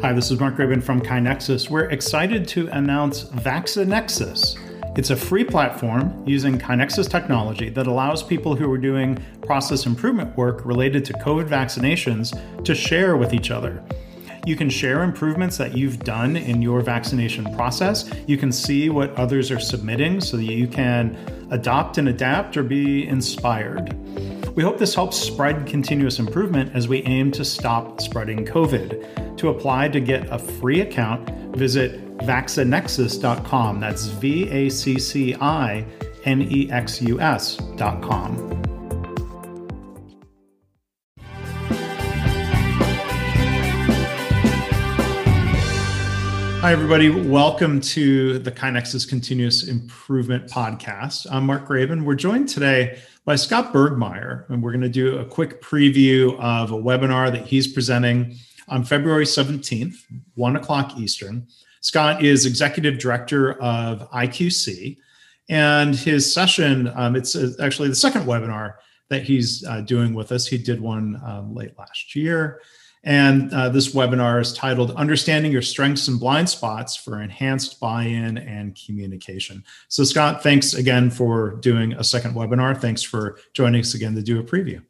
Hi, this is Mark Graban from KaiNexus. We're excited to announce VacciNexus. It's a free platform using KaiNexus technology that allows people who are doing process improvement work related to COVID vaccinations to share with each other. You can share improvements that you've done in your vaccination process. You can see what others are submitting so that you can adopt and adapt or be inspired. We hope this helps spread continuous improvement as we aim to stop spreading COVID. To apply to get a free account, visit vaccinexus.com. That's V A C C I N E X U S.com. Hi, everybody. Welcome to the KaiNexus Continuous Improvement Podcast. I'm Mark Graban. We're joined today by Scott Bergmeier, and we're going to do a quick preview of a webinar that he's presenting on February 17th, 1 o'clock Eastern. Scott is executive director of IQC, and his session, um, it's uh, actually the second webinar that he's uh, doing with us. He did one um, late last year. And uh, this webinar is titled Understanding Your Strengths and Blind Spots for Enhanced Buy In and Communication. So, Scott, thanks again for doing a second webinar. Thanks for joining us again to do a preview.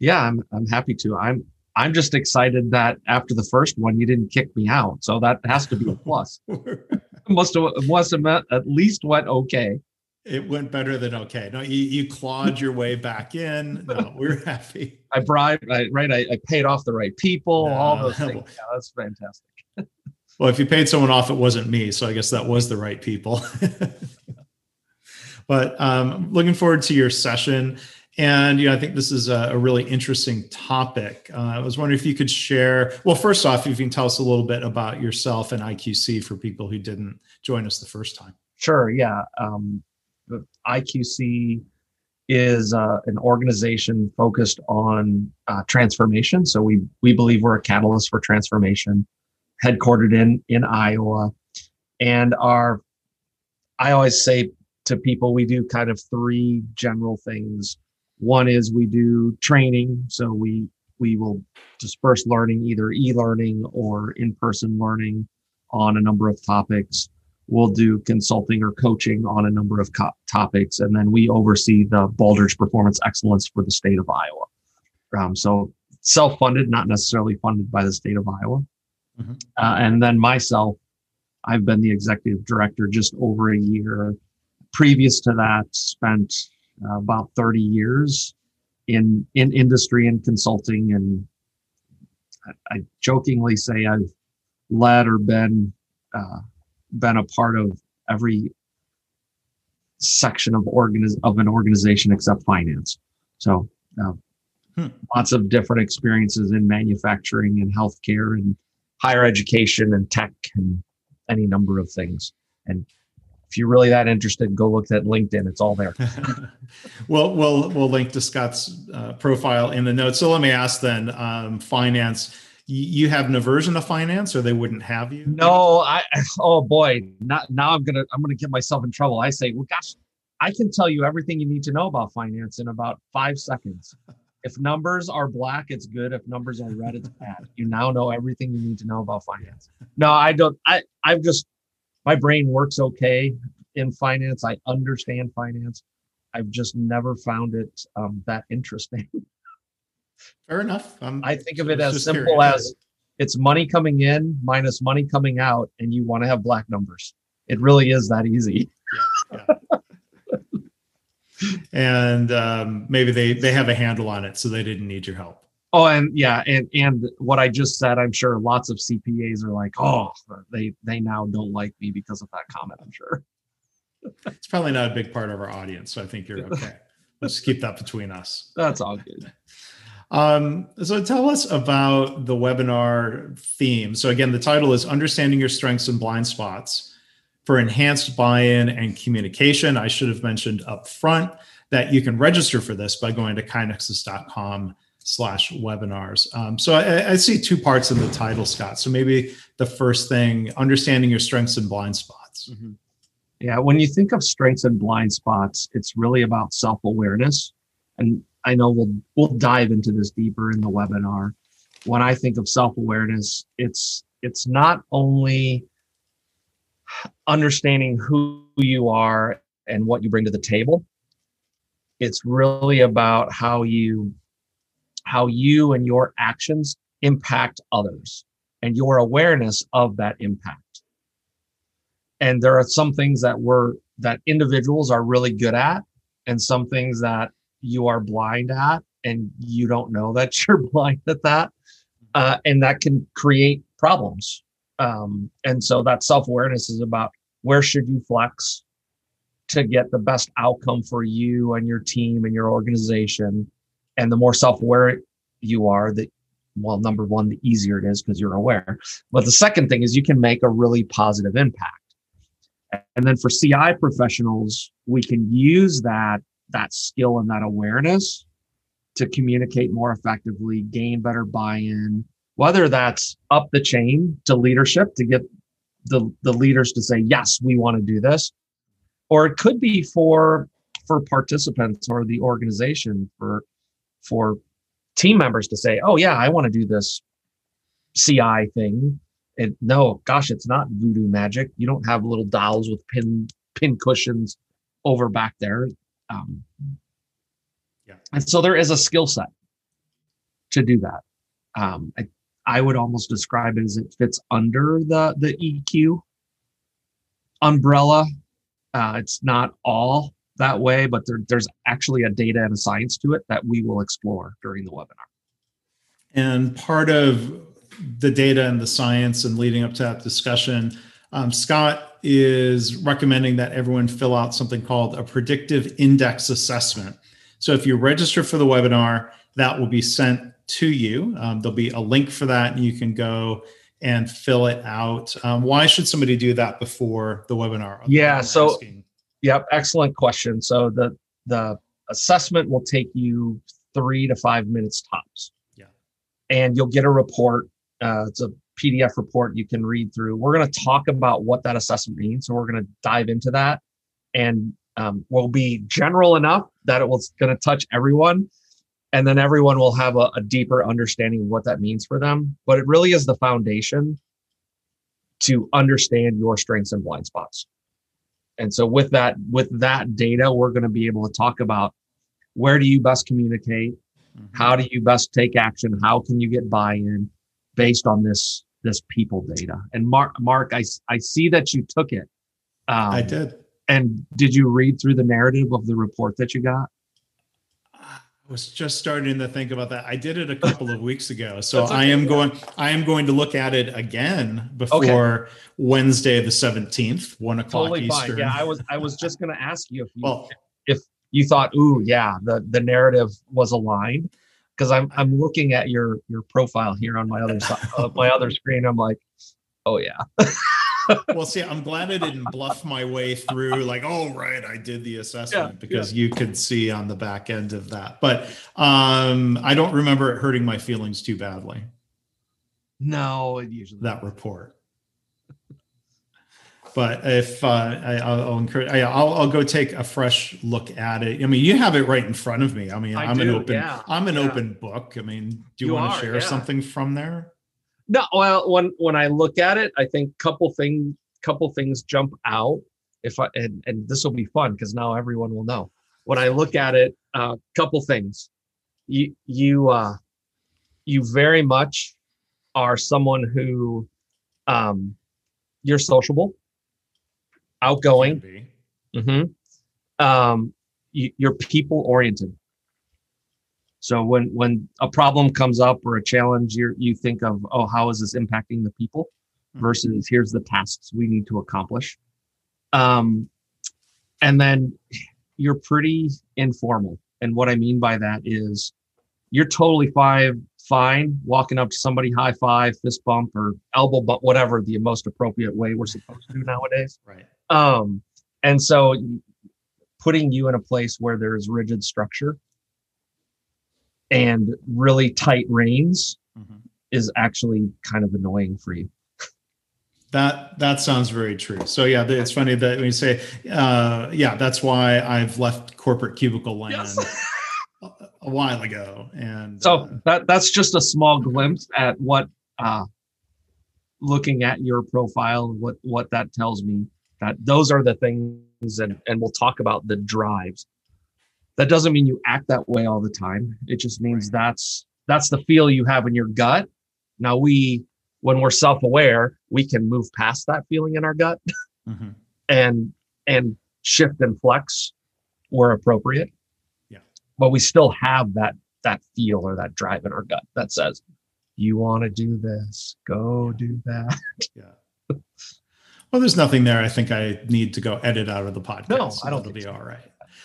Yeah, I'm, I'm happy to. I'm I'm just excited that after the first one, you didn't kick me out. So that has to be a plus. must have, must have at least went okay. It went better than okay. No, you, you clawed your way back in. No, we're happy. I bribed, I, right? I, I, paid off the right people, no, all those things. Yeah, that's fantastic. well, if you paid someone off, it wasn't me. So I guess that was the right people. but um, looking forward to your session. And you know, I think this is a, a really interesting topic. Uh, I was wondering if you could share. Well, first off, if you can tell us a little bit about yourself and IQC for people who didn't join us the first time. Sure. Yeah. Um, IQC is uh, an organization focused on uh, transformation. So we we believe we're a catalyst for transformation, headquartered in in Iowa, and our I always say to people we do kind of three general things. One is we do training, so we we will disperse learning, either e-learning or in-person learning, on a number of topics we'll do consulting or coaching on a number of co- topics, and then we oversee the Baldrige Performance Excellence for the state of Iowa. Um, so self-funded, not necessarily funded by the state of Iowa. Mm-hmm. Uh, and then myself, I've been the executive director just over a year. Previous to that, spent uh, about 30 years in in industry and consulting, and I, I jokingly say I've led or been uh, been a part of every section of organiz- of an organization except finance. So uh, hmm. lots of different experiences in manufacturing and healthcare and higher education and tech and any number of things. And if you're really that interested, go look at LinkedIn. It's all there. well, we'll we'll link to Scott's uh, profile in the notes. So let me ask then, um, finance you have an aversion to finance or they wouldn't have you? No i oh boy. Not now i'm gonna i'm gonna get myself in trouble. I say well gosh i can tell you everything you need to know about finance in about five seconds. If numbers are black it's good. If numbers are red it's bad. You now know everything you need to know about finance. No i don't i i'm just my brain works okay in finance. I understand finance. I've just never found it um, that interesting Fair enough. I'm, i think of it as simple curious. as it's money coming in minus money coming out, and you want to have black numbers. It really is that easy. Yeah, yeah. and um, maybe they they have a handle on it, so they didn't need your help. Oh, and yeah, and and what I just said, I'm sure lots of CPAs are like, oh, they they now don't like me because of that comment. I'm sure. it's probably not a big part of our audience, so I think you're okay. Let's keep that between us. That's all good. Um, so tell us about the webinar theme. So again, the title is Understanding Your Strengths and Blind Spots for Enhanced Buy-in and Communication. I should have mentioned up front that you can register for this by going to kainexus.com slash webinars. Um, so I, I, see two parts in the title, Scott. So maybe the first thing, understanding your strengths and blind spots. Mm-hmm. Yeah, when you think of strengths and blind spots, it's really about self-awareness. And I know we'll we'll dive into this deeper in the webinar. When I think of self-awareness, it's it's not only understanding who you are and what you bring to the table it's really about how you how you and your actions impact others and your awareness of that impact and there are some things that we're that individuals are really good at and some things that you are blind at and you don't know that you're blind at that uh, and that can create problems. Um, and so that self-awareness is about where should you flex to get the best outcome for you and your team and your organization. And the more self-aware you are that well number one the easier it is because you're aware. But the second thing is you can make a really positive impact. And then for ci professionals we can use that that skill and that awareness to communicate more effectively gain better buy-in whether that's up the chain to leadership to get the, the leaders to say yes we want to do this. Or it could be for for participants or the organization for for team members to say oh yeah i want to do this ci thing. And no gosh it's not voodoo magic. You don't have little dolls with pin pin cushions over back there um, yeah. and so there is a skill set to do that um, I, I would almost describe it as it fits under the the eq umbrella uh, it's not all that way, but there, there's actually a data and a science to it that we will explore during the webinar. And part of the data and the science and leading up to that discussion, um, Scott is recommending that everyone fill out something called a predictive index assessment. So if you register for the webinar, that will be sent to you. Um, there'll be a link for that, and you can go and fill it out. Um, why should somebody do that before the webinar? Yeah. So, asking. yep, excellent question. So the the assessment will take you three to five minutes tops. Yeah. And you'll get a report. Uh, it's a PDF report you can read through. We're going to talk about what that assessment means. So we're going to dive into that, and um, will be general enough that it was going to touch everyone and then everyone will have a, a, deeper understanding of what that means for them but it really is the foundation to understand your strengths and blind spots and so with that with that data we're going to be able to talk about where do you best communicate mm-hmm. how do you best take action how can you get buy-in based on this this people data and mark mark i, I see that you took it um, i did and did you read through the narrative of the report that you got I was just starting to think about that. I did it a couple of weeks ago, so okay, I am yeah. going. I am going to look at it again before okay. Wednesday the seventeenth, one o'clock totally Eastern. Fine. Yeah, I was. I was just going to ask you if you well, if you thought, ooh, yeah, the the narrative was aligned, because I'm I'm looking at your your profile here on my other side, uh, my other screen. I'm like, oh yeah. well, see, I'm glad I didn't bluff my way through like, oh, right, I did the assessment yeah, because yeah. you could see on the back end of that. But um, I don't remember it hurting my feelings too badly. No, it usually that report. But if uh, I, will encourage, I, will I'll go take a fresh look at it. I mean, you have it right in front of me. I mean, I am an open, yeah. I'm an open book. I mean, do you, you want to share something from there? No, well, when when I look at it, I think couple things couple things jump out. If I and, and this will be fun because now everyone will know. When I look at it, a uh, couple things. You you uh you very much are someone who um you're sociable, outgoing. Mm-hmm. Um, you, you're people oriented. So when when a problem comes up or a challenge, you you think of oh how is this impacting the people mm-hmm. versus here's the tasks we need to accomplish. Um, and then you're pretty informal, and what I mean by that is you're totally fine fine walking up to somebody high five fist bump or elbow bump whatever the most appropriate way we're supposed to do nowadays right um and so putting you in a place where there's rigid structure and really tight reins mm-hmm. is actually kind of annoying for you. That that sounds very true. So yeah, it's funny that when you say, uh, yeah, that's why I've left corporate cubicle land yes. a, while ago. And so uh, that that's just a small glimpse at what uh, looking at your profile, what what that tells me that those are the things, and and we'll talk about the drives. That doesn't mean you act that way all the time. It just means right. that's that's the feel you have in your gut. Now we, when we're self-aware, we can move past that feeling in our gut, mm-hmm. and and shift and flex where appropriate. Yeah. But we still have that that feel or that drive in our gut that says, you want to do this, go do that. Yeah. Well, there's nothing there. I think I need to go edit out of the podcast. No, I don't. It'll be so. all right.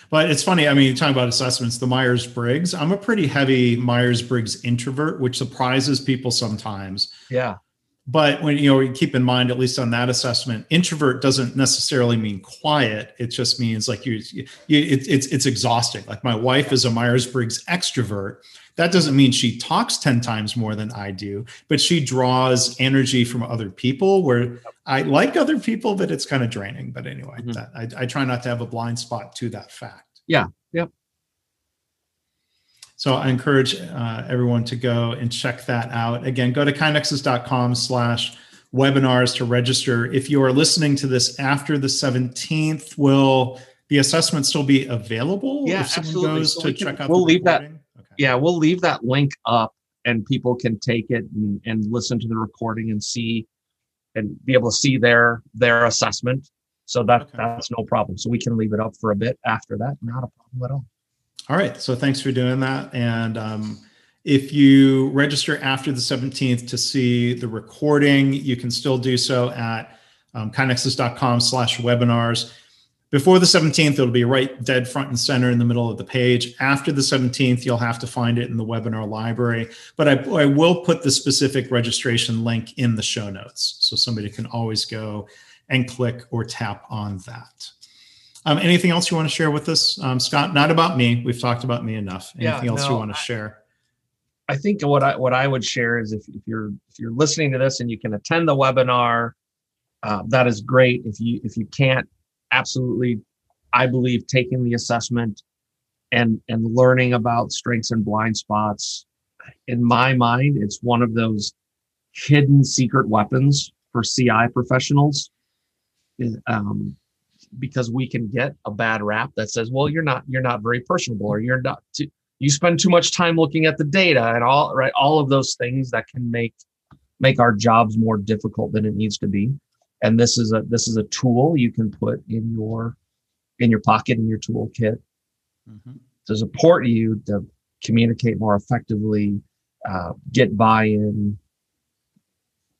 But it's funny. I mean, you're talking about assessments, the Myers Briggs. I'm a pretty heavy Myers Briggs introvert, which surprises people sometimes. Yeah. But when you know, you keep in mind, at least on that assessment, introvert doesn't necessarily mean quiet. It just means like you, you it, it's it's exhausting. Like my wife is a Myers Briggs extrovert. That doesn't mean she talks ten times more than I do, but she draws energy from other people. Where I like other people, but it's kind of draining. But anyway, mm-hmm. that, I, I try not to have a blind spot to that fact. Yeah. Yep. So I encourage uh, everyone to go and check that out. Again, go to kainexus.com slash webinars to register. If you are listening to this after the 17th, will the assessment still be available? Yeah, if someone absolutely. goes so to we check out we'll leave that. Okay. Yeah, we'll leave that link up and people can take it and, and listen to the recording and see and be able to see their their assessment. So that okay. that's no problem. So we can leave it up for a bit after that. Not a problem at all. All right. So thanks for doing that. And um, if you register after the 17th to see the recording, you can still do so at um, kainexus.com slash webinars. Before the 17th, it'll be right dead front and center in the middle of the page. After the 17th, you'll have to find it in the webinar library. But I, I will put the specific registration link in the show notes. So somebody can always go and click or tap on that. Um, anything else you want to share with us, um, Scott? Not about me. We've talked about me enough. Anything yeah, else no, you want to share? I think what I what I would share is if, if you're if you're listening to this and you can attend the webinar, uh, that is great. If you if you can't, absolutely, I believe taking the assessment and and learning about strengths and blind spots, in my mind, it's one of those hidden secret weapons for CI professionals. Um, because we can get a bad rap that says, well, you're not you're not very personable or you're not too, you spend too much time looking at the data and all right all of those things that can make make our jobs more difficult than it needs to be. And this is a this is a tool you can put in your in your pocket in your toolkit mm-hmm. to support you to communicate more effectively, uh, get buy-in.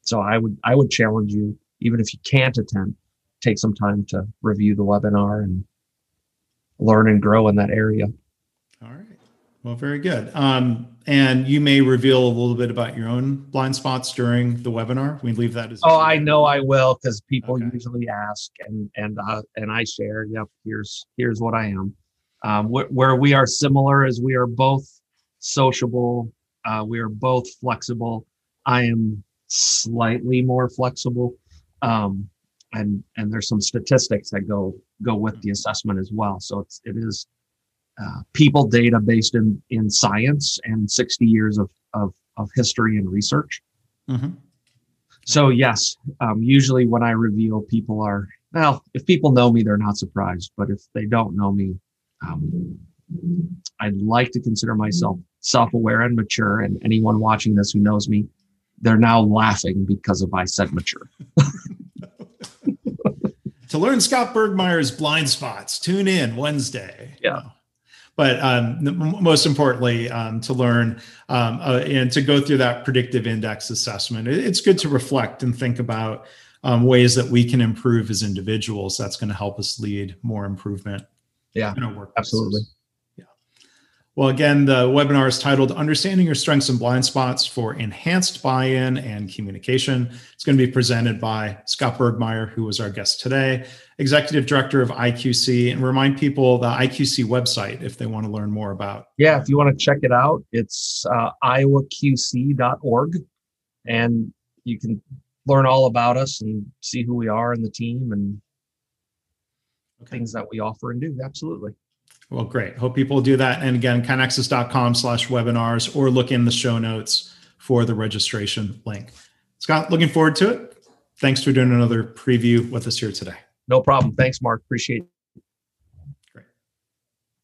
So I would I would challenge you, even if you can't attend, take some time to review the webinar and learn and grow in that area. All right. Well, very good. Um, and you may reveal a little bit about your own blind spots during the webinar. We leave that as. Oh, I know I will because people okay. usually ask, and and uh, and I share. Yep, here's here's what I am. Um, wh- where we are similar is we are both sociable. Uh, we are both flexible. I am slightly more flexible. Um, and and there's some statistics that go go with the assessment as well. So it's it is uh, people data based in in science and 60 years of of, of history and research. Mm-hmm. So yes, um, usually when I reveal, people are well. If people know me, they're not surprised. But if they don't know me, um, I'd like to consider myself self-aware and mature. And anyone watching this who knows me, they're now laughing because of I said mature. to learn Scott Bergmeyer's blind spots, tune in Wednesday. Yeah. But um, most importantly, um, to learn um, uh, and to go through that predictive index assessment, it's good to reflect and think about um, ways that we can improve as individuals. That's going to help us lead more improvement. Yeah, absolutely. Well, again, the webinar is titled Understanding Your Strengths and Blind Spots for Enhanced Buy In and Communication. It's going to be presented by Scott Bergmeyer, who was our guest today, Executive Director of IQC, and remind people the IQC website if they want to learn more about. Yeah, if you want to check it out, it's uh, iowaqc.org, and you can learn all about us and see who we are and the team and okay. things that we offer and do. Absolutely. Well, great. Hope people do that. And again, kainexus.com slash webinars or look in the show notes for the registration link. Scott, looking forward to it. Thanks for doing another preview with us here today. No problem. Thanks, Mark. Appreciate